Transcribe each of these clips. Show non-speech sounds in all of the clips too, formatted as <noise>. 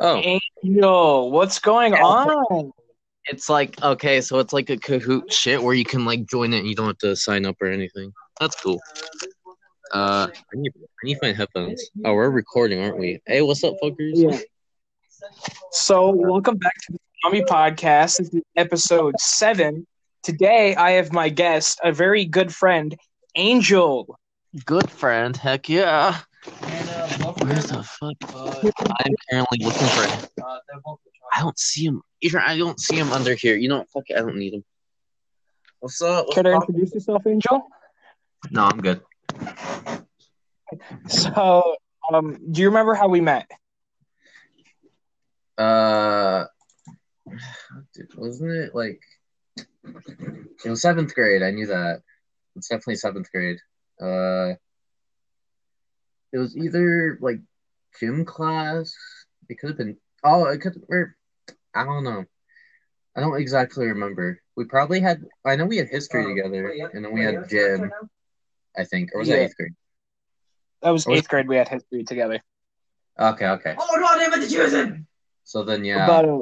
Oh, Angel, what's going on? it's like okay, so it's like a Kahoot shit where you can like join it and you don't have to sign up or anything. That's cool. Uh, I need I need to find headphones. Oh, we're recording, aren't we? Hey, what's up, fuckers? Yeah. So, welcome back to the Zombie Podcast. This is episode seven. Today, I have my guest, a very good friend, Angel. Good friend, heck yeah. Where's the fuck? I'm currently looking for. him. I don't see him. Even I don't see him under here. You know, what? fuck it, I don't need him. What's up? What's Care to up? introduce yourself, Angel? No, I'm good. So, um, do you remember how we met? Uh, dude, wasn't it like it was seventh grade? I knew that. It's definitely seventh grade. Uh, it was either like gym class. It could have been. Oh, it could. Or I don't know. I don't exactly remember. We probably had. I know we had history together, and then we had gym. I think, or was Yeah. that eighth grade? That was Or was- eighth grade. We had history together. Okay, okay. Oh no, they meant to choose. So then, yeah. But uh,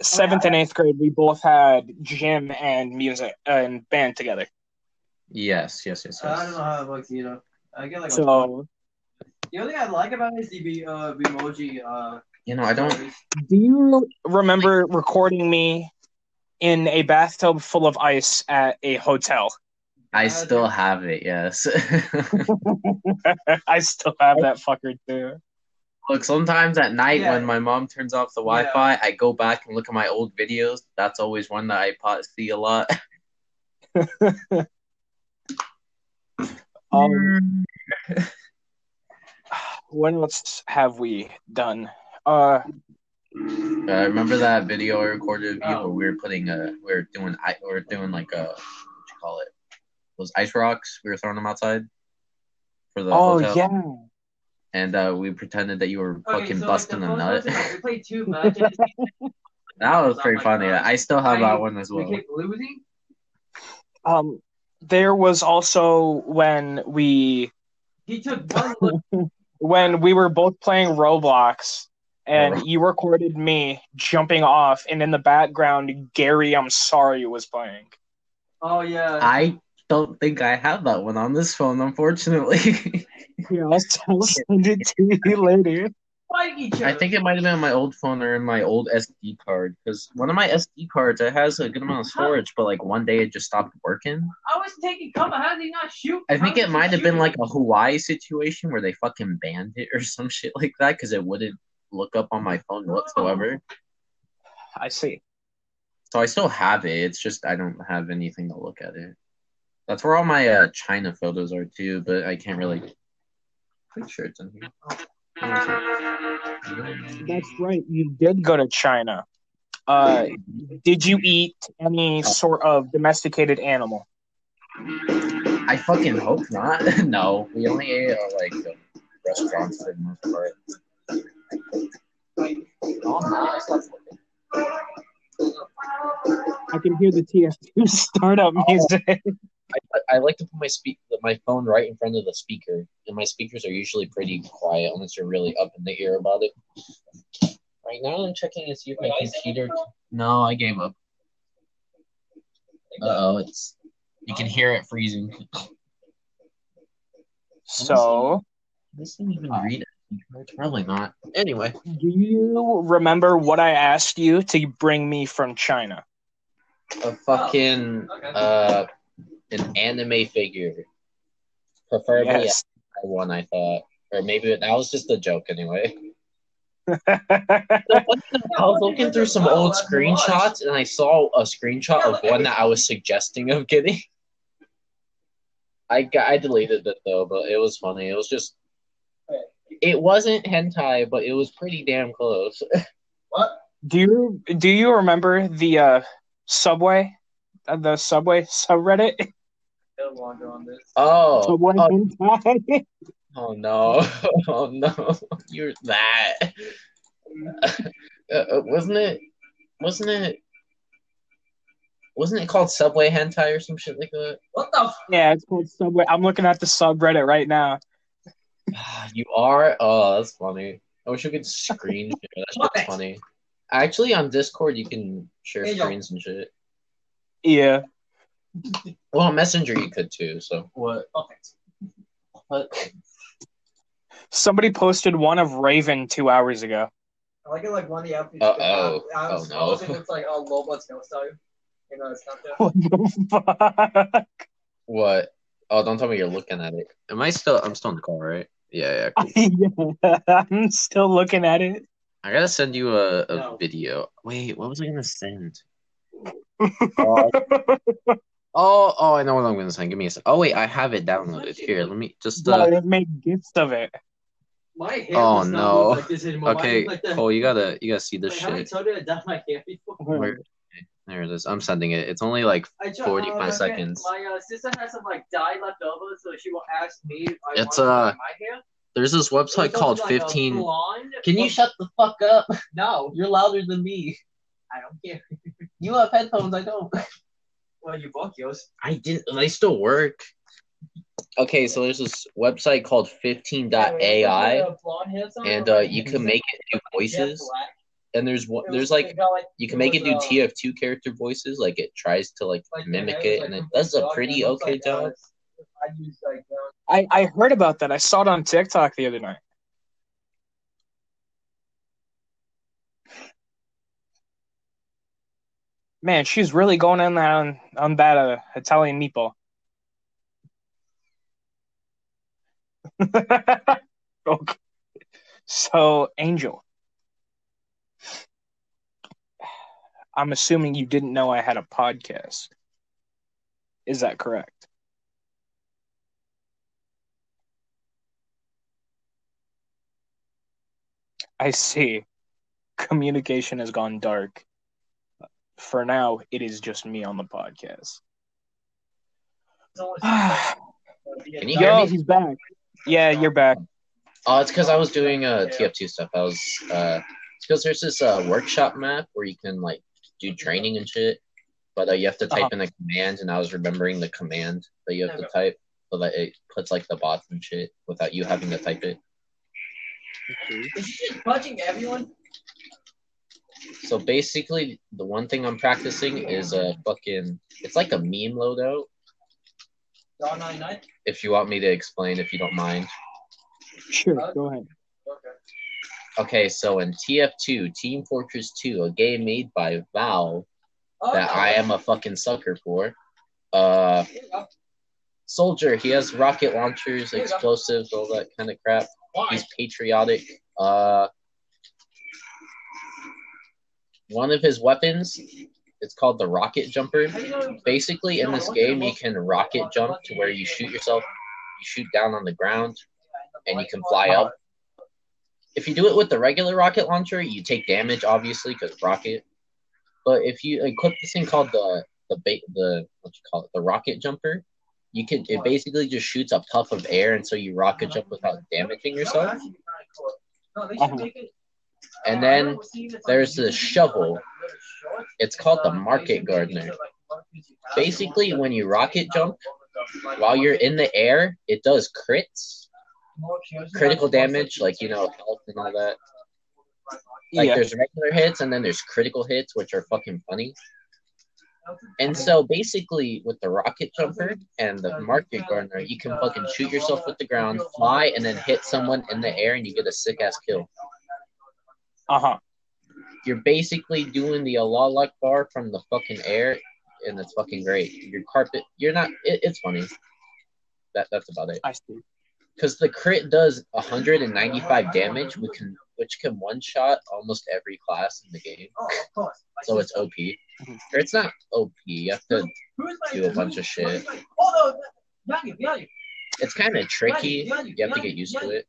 seventh and eighth grade, we both had gym and music and band together. Yes, yes, yes, I don't know yes. how it works either. I get like a, So, the only thing I like about it is the uh, emoji. Uh, You know, I don't. do you remember recording me in a bathtub full of ice at a hotel? I still have it. Yes. <laughs> I still have that fucker too. Look, sometimes at night Yeah. when my mom turns off the Wi-Fi, I go back and look at my old videos. That's always one that I pot- see a lot. <laughs> <laughs> Um, what else have we done? Uh, Uh, remember that video I recorded of you where we were putting a, we were doing, we were doing like a, what you call it? Those ice rocks. We were throwing them outside for the oh hotel, yeah, and uh, we pretended that you were Okay, fucking so, like, busting the a nut. person, we played two matches. that was pretty funny. I still have that one as we well. kept losing. um, there was also when we He took one look. <laughs> when we were both playing Roblox. And Oh. you recorded me jumping off, and in the background, Gary, I'm sorry, was playing. Oh yeah. I don't think I have that one on this phone, unfortunately. <laughs> Yeah, I'll, I'll send it to you later. Fight each other. I think it might have been on my old phone or in my old SD card because one of my SD cards it has a good amount of storage, but like one day it just stopped working. I was taking cover. How did he not shoot? I think it might have been like a Hawaii situation where they fucking banned it or <laughs> some shit like that because it wouldn't look up on my phone whatsoever. I see. So I still have it. It's just I don't have anything to look at it. That's where all my uh, China photos are too, but I can't really. Pretty sure it's in here. That's right. You did go to China. Uh, did you eat any sort of domesticated animal? I fucking hope not. <laughs> no, we only ate at like restaurants for the most part. Oh, no. I can hear the TF2 <laughs> startup music. I, I like to put my speak my phone right in front of the speaker, and my speakers are usually pretty quiet unless you're really up in the ear about it. Right now, I'm checking to see if my computer. No, I gave up. Uh oh, it's you can hear it freezing. So, This didn't even read it. Probably not. Anyway, do you remember what I asked you to bring me from China? a fucking Okay. uh, an anime figure, preferably Yes. one. I thought, or maybe that was just a joke anyway. <laughs> I was looking through some old screenshots and I saw a screenshot of one that I was suggesting of getting. I got, I deleted it though, but it was funny. It was just it wasn't hentai, but it was pretty damn close. <laughs> What? do you do you remember the uh, subway, uh, the subway subreddit? <laughs> No longer on this. Oh, Subway oh, hentai? <laughs> oh no, <laughs> oh no, you're that. Uh, uh, wasn't it? Wasn't it? Wasn't it called Subway Hentai or some shit like that? What the? F- Yeah, it's called Subway. I'm looking at the subreddit right now. <sighs> You are? Oh, that's funny. I wish I could screen <laughs> share. That Stop shit's funny. Actually, on Discord, you can share Angel. screens and shit. Yeah. Well, Messenger, you could too. So What? Perfect. What? Somebody posted one of Raven two hours ago. I like it like one of the outfits. Uh-oh. Oh, no. I was oh, thinking it's like oh Lobo's no style. You know, it's not that. What the fuck? what? Oh, don't tell me you're looking at it. Am I still? I'm still on the call, right? Yeah, yeah. Cool. <laughs> I'm still looking at it. I gotta send you a, a No. video. Wait, what was I gonna send? oh, <laughs> oh, oh, I know what I'm gonna send. Give me a sec. Oh wait, I have it downloaded. Here, let me just. Bro, Uh, it made gifts of it. My hair Oh, does no. look like this anymore. Okay, look like that. Cole, you gotta, you gotta see this Wait, have I shit. told you I dyed my hair before? Where? There it is. I'm sending it. It's only like I tried, 45 okay. seconds. My uh, sister has some like dye left over, so she will ask me if I It's, want to uh, dye my hair. there's this It was website called like 15. Can you shut the fuck up? No, You're louder than me. I don't care. You have headphones, I don't. Well, you both yours. I didn't. They still work. Okay, so there's this website called 15.ai, uh, blonde hair something, and uh, you can make it do voices. And there's one. There's like it got, like you can make it do was, uh, TF2 character voices. Like it tries to like like, mimic it, and like, it does a pretty and it looks okay job. I use like uh, I, I heard about that. I saw it on TikTok the other night. Man, she's really going in on, on that uh, Italian meatball. <laughs> okay. So, Angel, I'm assuming you didn't know I had a podcast. Is that correct? I see. Communication has gone dark. For now, it is just me on the podcast. <sighs> Can you hear Yo, me? he's back. Yeah, you're back. Oh, it's because I was doing uh TF2 stuff. I was uh, because there's this uh workshop map where you can like do training and shit, but uh, you have to type Uh-huh. in the command, and I was remembering the command that you have to type so that it puts like the bots and shit without you having to type it. Is she just punching everyone? So basically, the one thing I'm practicing is a fucking. It's like a meme loadout. If you want me to explain, if you don't mind. Sure, go ahead. Okay. Okay, so in TF2, Team Fortress 2, a game made by Valve that I am a fucking sucker for. Uh, Here you go. Soldier, he has rocket launchers, explosives, all that kind of crap. He's patriotic. Uh, one of his weapons, it's called the rocket jumper. How do you know- Basically, in this game, you can rocket jump to where you shoot yourself, you shoot down on the ground, and you can fly up. If you do it with the regular rocket launcher, you take damage, obviously, because rocket. But if you equip this thing called the the ba- the what you call it, the rocket jumper, you can it basically just shoots a puff of air, and so you rocket jump without damaging yourself. And then I remember seeing this there's the shovel. like, really short. It's called the market should make it gardener. so, like, one piece you have, Basically, when you rocket jump, While you're in the air, it does crits, more kills you critical damage, like you know, health and all that. Like yeah. there's regular hits and then there's critical hits, which are fucking funny. And so basically, with the rocket jumper and the market gardener, you can fucking shoot yourself with the ground, fly, and then hit someone in the air, and you get a sick ass kill. Uh huh. You're basically doing the Allah bar from the fucking air, and it's fucking great. Your carpet, you're not. It, it's funny. That that's about it. I see. Because the crit does 195 damage, which can which can one shot almost every class in the game. Oh, of course. So it's. OP. Or it's not OP. You have to. Do a bunch of shit. Oh, no, behind you. It's kind of tricky. You, You have to get used to it.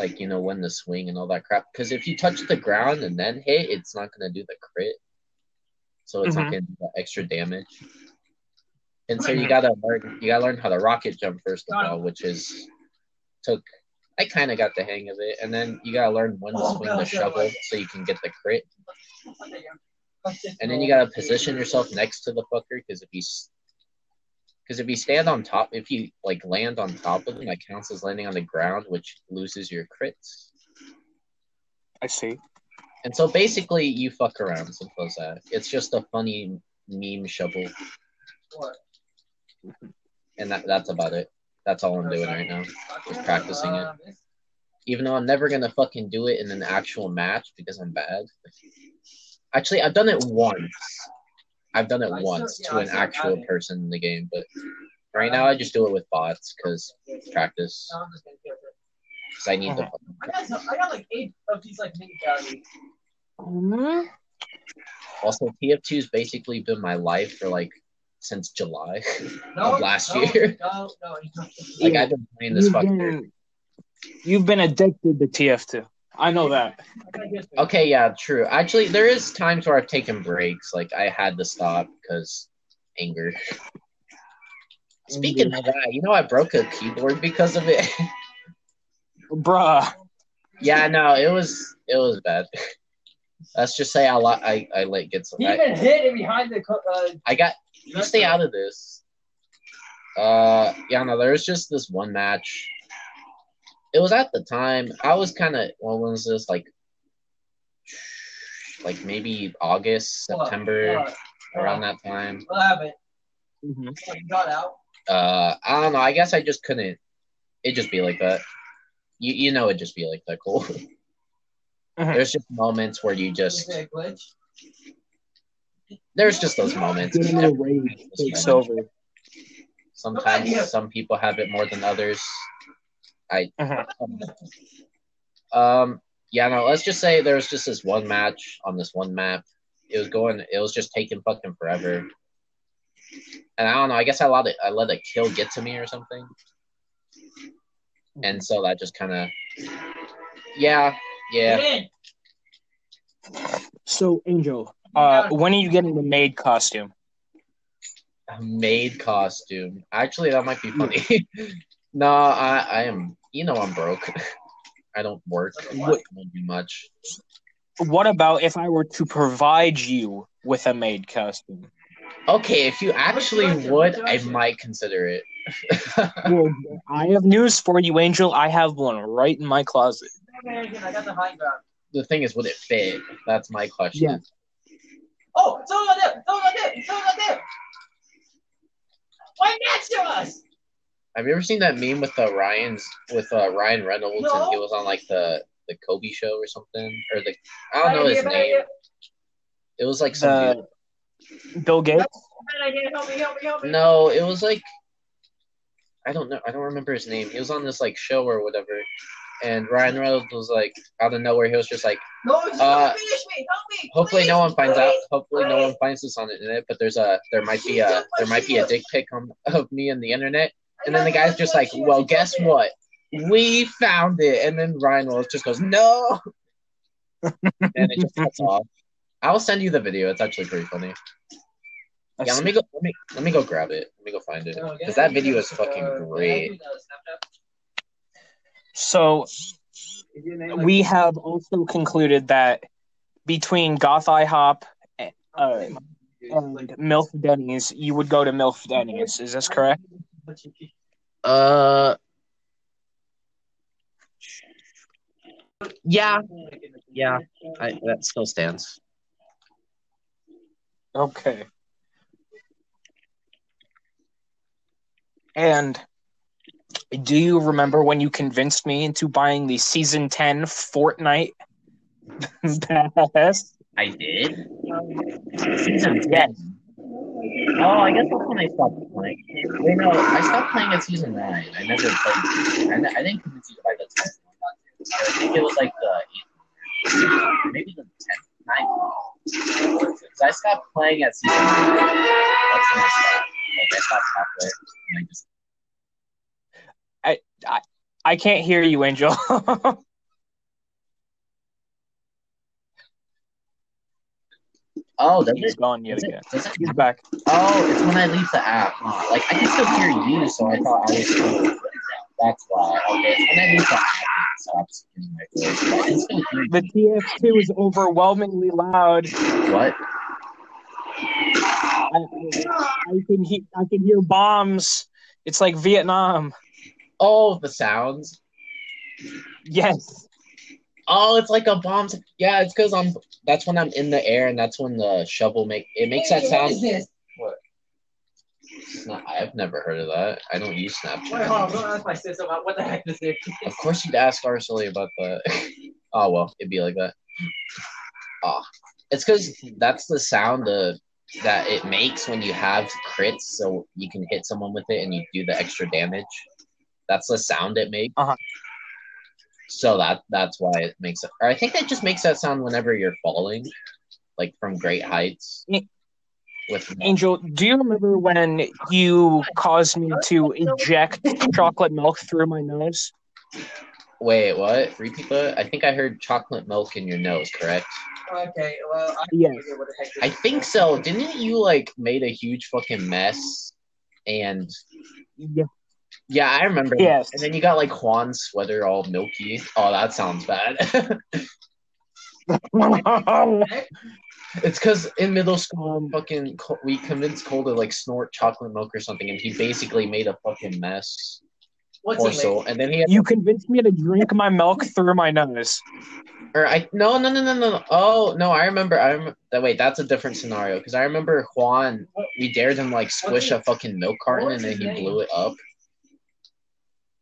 Like you know when to swing and all that crap. Because if you touch the ground and then hit, it's not gonna do the crit. So it's not Mhm. gonna do the extra damage. And so you gotta learn. You gotta learn how to rocket jump first of all, which is took. I kind of got the hang of it, and then you gotta learn when to Oh, swing the shovel so you can get the crit. And then you gotta position yourself next to the fucker because if you because if you stand on top, if you like land on top of them, that counts as landing on the ground, which loses your crits. I see. And so basically, you fuck around. Simple as that. It's just a funny meme shovel, What? and that that's about it. That's all I'm doing right now. Just practicing it. Even though I'm never gonna fucking do it in an actual match because I'm bad. Actually, I've done it once. I've done it once to an actual person in the game, but right now I just do it with bots because practice. I'm just gonna kill it. Because I need Uh-huh. to. I got, some, I got like eight of these like mini galleries. Mhm. Also, TF2 has basically been my life for like since July. <laughs> <laughs> No, Of last no, year. No, no, no. like I've been playing this You've fucking. been, you've been addicted to TF2. I know that. Okay, yeah, true. Actually, there is times where I've taken breaks. Like I had to stop because anger. Speaking of that, you know I broke a keyboard because of it. <laughs> Bruh. yeah, no, it was it was bad. Let's just say I li- I I let get some. He I, even hit it behind the. Uh, I got you stay out of this. Uh, yeah, no, there was just this one match. It was at the time I was kind of what was this like, like maybe August, what? September, What? around that time. What happened? Mhm. What, you got out? Uh, I don't know. I guess I just couldn't. It just be like that. You you know it just be like that. <laughs> Cool. Mhm. There's just moments where you just it a glitch? there's just those moments. Rage takes over. Sometimes some people have it more than others. Mhm. Um, yeah, no. Let's just say there was just this one match on this one map. It was going. It was just taking fucking forever. And I don't know. I guess I let it. I let a kill get to me or something. And so that just kind of. Yeah, yeah. So, Angel, uh, when are you getting the maid costume? A maid costume. Actually, that might be funny. <laughs> no, I, I am. You know, I'm broke. <laughs> I don't work. I What- don't do much. What about if I were to provide you with a maid costume? Okay, if you actually direction? would, Which I might consider it. <laughs> Well, I have news for you, Angel. I have one right in my closet. Okay, I got the high ground. the thing is, would it fit? That's my question. Yeah. Oh, someone got there! Someone got there! Someone got there! Right next to us! Have you ever seen that meme with uh, Ryan's with uh, Ryan Reynolds No. and he was on like the the Kobe show or something or the I don't know Bad his name. idea. It was like some dude. The Bill Gates. Help me, help me, help me. No, it was like I don't know. I don't remember his name. He was on this like show or whatever, and Ryan Reynolds was like out of nowhere. He was just like, No, just Uh, finish me! Help me! hopefully no one finds out. please. Hopefully no one finds this on the internet. But there's a there might be a there might be a dick pic on, of me on the internet. And then the guy's just like, well, guess what? We found it. And then Ryan Reynolds just goes, no. <laughs> and it just cuts off. I will send you the video. It's actually pretty funny. Yeah, let me go. Let me let me go grab it. Let me go find it because that video is fucking great. do the Snapchat. So Is your name, like- we have also concluded that between Goth IHOP uh, and MILF Denny's, you would go to MILF Denny's. Is this correct? Uh, yeah, yeah. I, that still stands. Okay. And do you remember when you convinced me into buying the season 10 Fortnite <laughs> pass? I did. Season ten. Oh, I guess that's when I stopped playing. Wait, no, I stopped playing at season nine. I never played. I, ne- I didn't one. I think it was like the maybe the tenth, ninth. Because I stopped playing at season nine. That's when I stopped. Like I stopped halfway. And I just I can't hear you, Angel. <laughs> oh, does He's it? gone yet Does again. it, it He's back. Oh, it's when I leave the app. Huh? Like I can still hear you, so I thought I was still. That's why. Okay, when I leave the app, stops hearing my voice. But I can still hear The TF2 is overwhelmingly loud. What? I, I can hear I can hear bombs. It's like Vietnam. Oh, the sounds. Yes. Oh, it's like a bomb. Yeah, it's because I'm. That's when I'm in the air, and that's when the shovel make it makes that sound. this? Snap- I've never heard of that. I don't use Snapchat. Wait, hold on. Snapchat. Don't ask my sister about what the heck this is. Of course, you'd ask Arcely about that. <laughs> oh well, it'd be like that. Ah, it's because that's the sound of, that it makes when you have crits, so you can hit someone with it and you do the extra damage. That's the sound it makes. Uh-huh. So that that's why it makes it. Or I think that just makes that sound whenever you're falling, like from great heights. With Angel, do you remember when you caused me to eject chocolate milk through my nose? wait, what? Repeat that. I think I heard chocolate milk in your nose. Correct. Okay, well, I Yes. what the heck I think so. Didn't you like made a huge fucking mess? And Yeah. Yeah, I remember. Yes. And then you got like Juan's sweater all milky. Oh, that sounds bad. <laughs> it's because in middle school, fucking we convinced Cole to like snort chocolate milk or something, and he basically made a fucking mess. What's Or so, and then he had, you convinced me to drink my milk through my nose. or I no no no no no no. oh no I remember I remember that wait that's a different scenario because I remember Juan we dared him like squish a fucking milk carton and then he blew it up.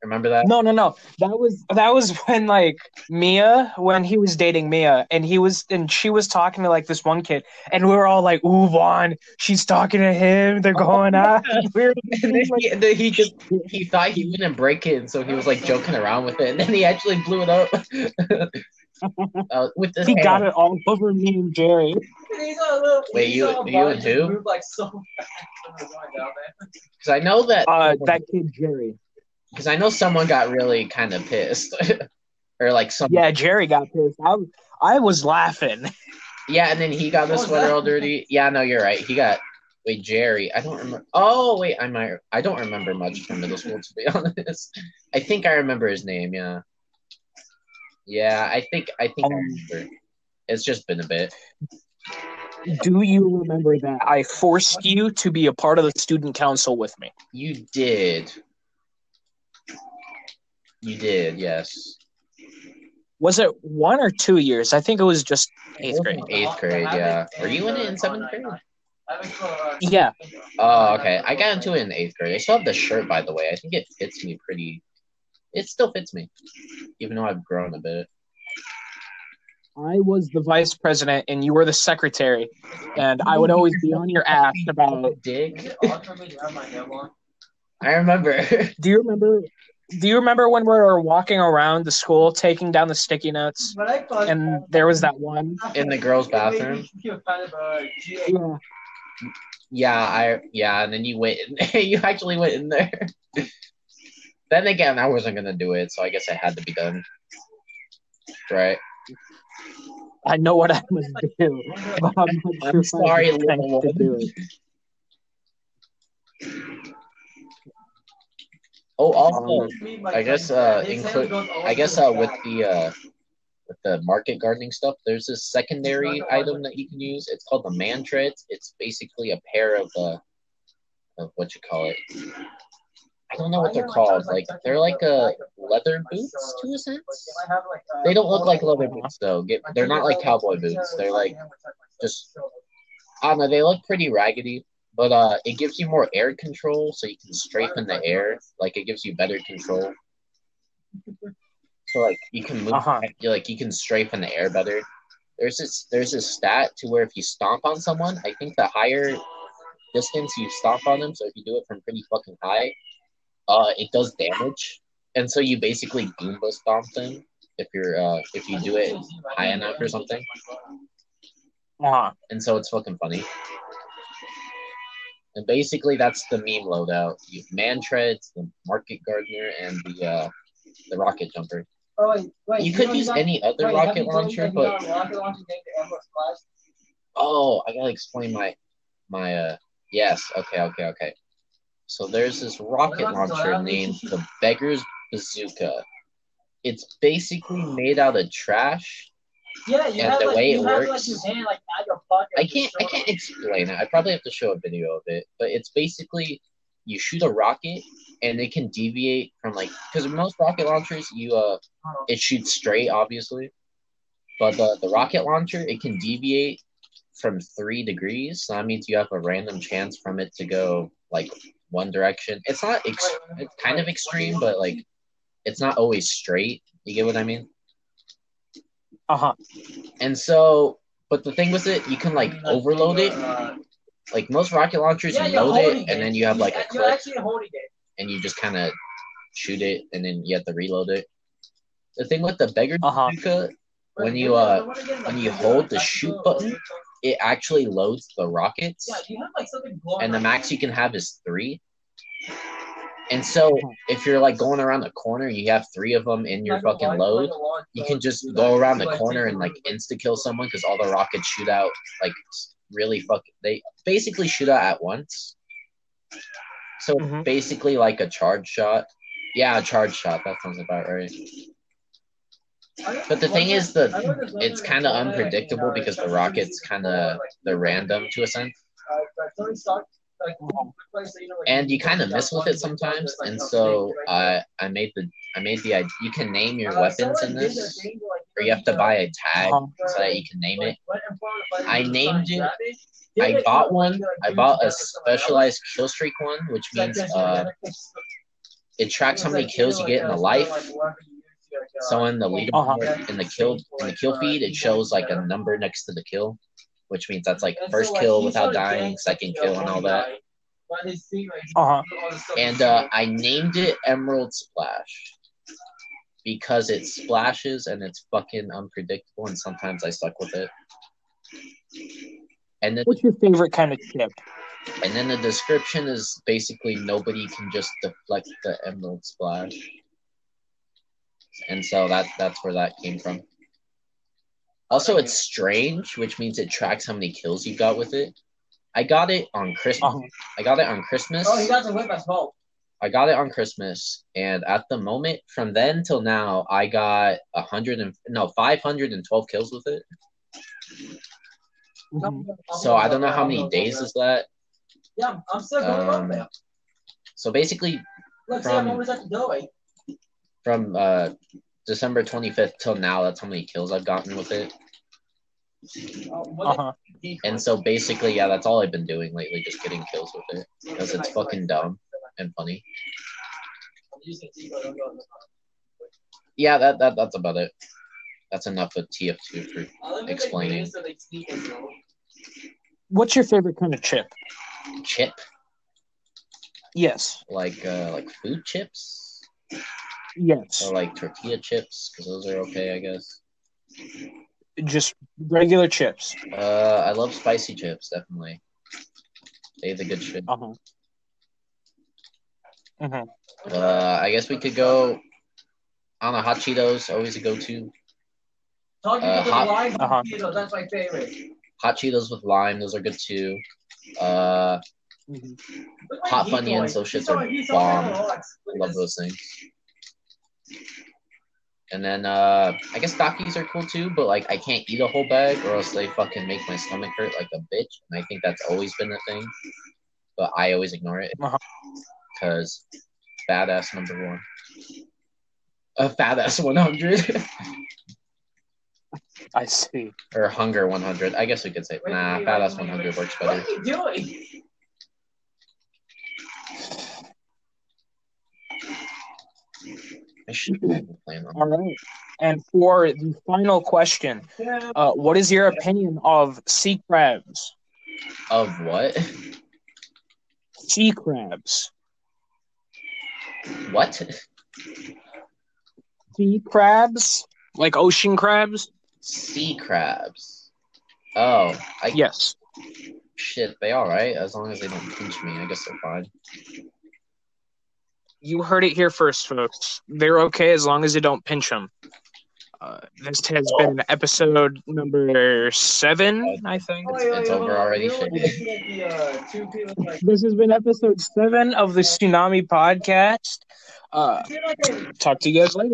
Remember that? No, no, no. That was that was when like Mia, when he was dating Mia, and he was and she was talking to like this one kid, and we were all like, "Ooh, Juan, she's talking to him. They're going out." <laughs> We were And he, and he just he thought he wouldn't break it, and so he was like joking around with it, and then he actually blew it up <laughs> uh, with his he hand. got it all over me and Jerry. He's little, Wait, he's you- you bad, and who? moved, like so fast when we were going down there. Because I know that Uh, that kid Jerry. Because I know someone got really kind of pissed, <laughs> or like some Yeah, Jerry got pissed. I, I was laughing. <laughs> Yeah, and then he got the What was sweater all dirty. Yeah, no, you're right. He got wait Jerry. I don't remember. Oh wait, I might. I don't remember much from middle school to be <laughs> honest. I think I remember his name. Yeah. Yeah, I think I think I Um, remember. It's just been a bit. Do you remember that I forced you to be a part of the student council with me? You did. You did. Yes. Was it one or two years? I think it was just eighth grade. Eighth grade. Yeah. Were you in it in seventh grade? Yeah. Oh, okay. I got into it in eighth grade. I still have the shirt, by the way. I think it fits me pretty. It still fits me, even though I've grown a bit. I was the vice president and you were the secretary, and I would always be on your ass about. Dick. What I remember. Do you remember? Do you remember when we were walking around the school taking down the sticky notes, and there was that one? In the girls' bathroom? Yeah. yeah, I yeah, and then you went. In, <laughs> you actually went in there. <laughs> then again, I wasn't gonna do it, so I guess it had to be done. Right. I know what I must do. but I'm, not I'm sure if I sorry, have the strength little to do it. Oh, also, I guess, uh, include- I guess uh, with the uh, with the market gardening stuff, there's this secondary item that you can use. It's called the man. It's basically a pair of uh, of what you call it. I don't know what they're called. Like they're like uh, leather boots to a sense. They don't look like leather boots though. Get, they're not like cowboy boots. They're like just I don't know. They look pretty raggedy, but uh, it gives you more air control, so you can strafe in the air. Like it gives you better control. So like you can move, Uh-huh. like you can strafe in the air better. There's this there's this stat to where if you stomp on someone, I think the higher distance you stomp on them, so if you do it from pretty fucking high, uh, it does damage, and so you basically Goomba stomp them if you're uh if you do it high enough or something, Uh-huh. and so it's fucking funny. And basically, that's the meme loadout: you have treads, the market gardener, and the uh, the rocket jumper. Oh, wait, wait, You could know use any other wait, rocket you launcher, you but rocket launcher named the Air Force Flash? oh, I gotta explain my my uh yes, okay, okay, okay. So there's this rocket launcher named <laughs> the Beggar's Bazooka. It's basically made out of trash. Yeah, you And have the like, way it like, works- your hand like at your pocket. I can't I can't explain it. I probably have to show a video of it, but it's basically you shoot a rocket and it can deviate from like because most rocket launchers you uh Oh. it shoots straight obviously But the, the rocket launcher, it can deviate from three degrees. So that means you have a random chance from it to go like one direction. It's not ex- it's kind of extreme, but like it's not always straight. You get what I mean? Uh huh. And so, but the thing with it, you can like overload it. Like most rocket launchers, yeah, you load holding it and then you have like a You're clip actually holding it. and you just kind of shoot it and then you have to reload it. The thing with the beggar Uh-huh. bazooka, When you, uh, when you hold the shoot button, it actually loads the rockets. Yeah, you have like something and the max you can have is three. And so if you're like going around the corner you have three of them in your fucking load, like a launch you can just go around the corner and like insta kill someone because all the rockets shoot out like really fucking they basically shoot out at once. So Mhm. basically like a charge shot. Yeah, a charge shot. That sounds about right. But the thing is, the it's kind of unpredictable because the rockets kind of they're random to a sense, and you kind of miss with it sometimes. And so I I made the I made the idea you can name your weapons in this, or you have to buy a tag Uh-huh. so that you can name it. I named it- I bought one. I bought a specialized kill streak one, which means uh, it tracks how many kills you get in a life. So in the leaderboard, Uh-huh. in the kill, in the kill feed, it shows like a number next to the kill, which means that's like first kill without dying, second kill, and all that. Uh huh. And uh, I named it Emerald Splash because it splashes and it's fucking unpredictable, and sometimes I stuck with it. And then, What's your favorite kind of chip? and then the description is basically nobody can just deflect the Emerald Splash, and so that that's where that came from. Also, it's strange, which means it tracks how many kills you got with it. I got it on Christmas. Uh-huh. I got it on Christmas. Oh, he got the whip as well. I got it on Christmas, and at the moment, from then till now, I got a hundred and no five hundred and twelve kills with it. Mhm. So I don't know how many days is that. Yeah, I'm- I'm still going up Um, there. So basically, Look, see, I'm from- always at the doorway. from uh, December twenty fifth till now, that's how many kills I've gotten with it. Oh, Uh huh. And so basically, yeah, that's all I've been doing lately, just getting kills with it because it's fucking dumb and funny. I'm using Tigo, don't go. Yeah, that, that that's about it. That's enough of TF2 for I live in the Explaining. green, so they sneak us, though. What's your favorite kind of chip? chip, Yes. like uh, like food chips. Yes. or like tortilla chips because those are okay, I guess. Just regular chips. Uh, I love spicy chips, definitely. They have the good shit. Uh huh. hmm Uh, I guess we could go. on don't hot Cheetos, always a go-to. Uh, hot- live uh-huh. Cheetos, that's my favorite. Hot Cheetos with lime, those are good too. Uh, Look like Hot decoy. Funyuns, those shits are he saw bomb. my logs. Look at love those things. And then uh, I guess Takis are cool too, but like I can't eat a whole bag or else they fucking make my stomach hurt like a bitch. And I think that's always been the thing, but I always ignore it Uh-huh. because badass number one, a fat ass one hundred <laughs> I see. or hunger one hundred. I guess we could say Wait, nah, wait, fat ass one hundred wait. works What better. are you doing? I should plan on. All right. And for the final question, uh, what is your opinion of sea crabs? Of what? Sea crabs. What? Sea crabs? Like ocean crabs? Sea crabs. Oh, I Yes. shit. They all right as long as they don't pinch me. I guess they're fine. You heard it here first, folks. They're okay as long as you don't pinch them. Uh, this has been episode number seven, I think. it's over already, You know shit. when you're looking at the, two people, like, This has been episode seven of the Tsunami Podcast. Uh, I feel like I- talk to you guys later.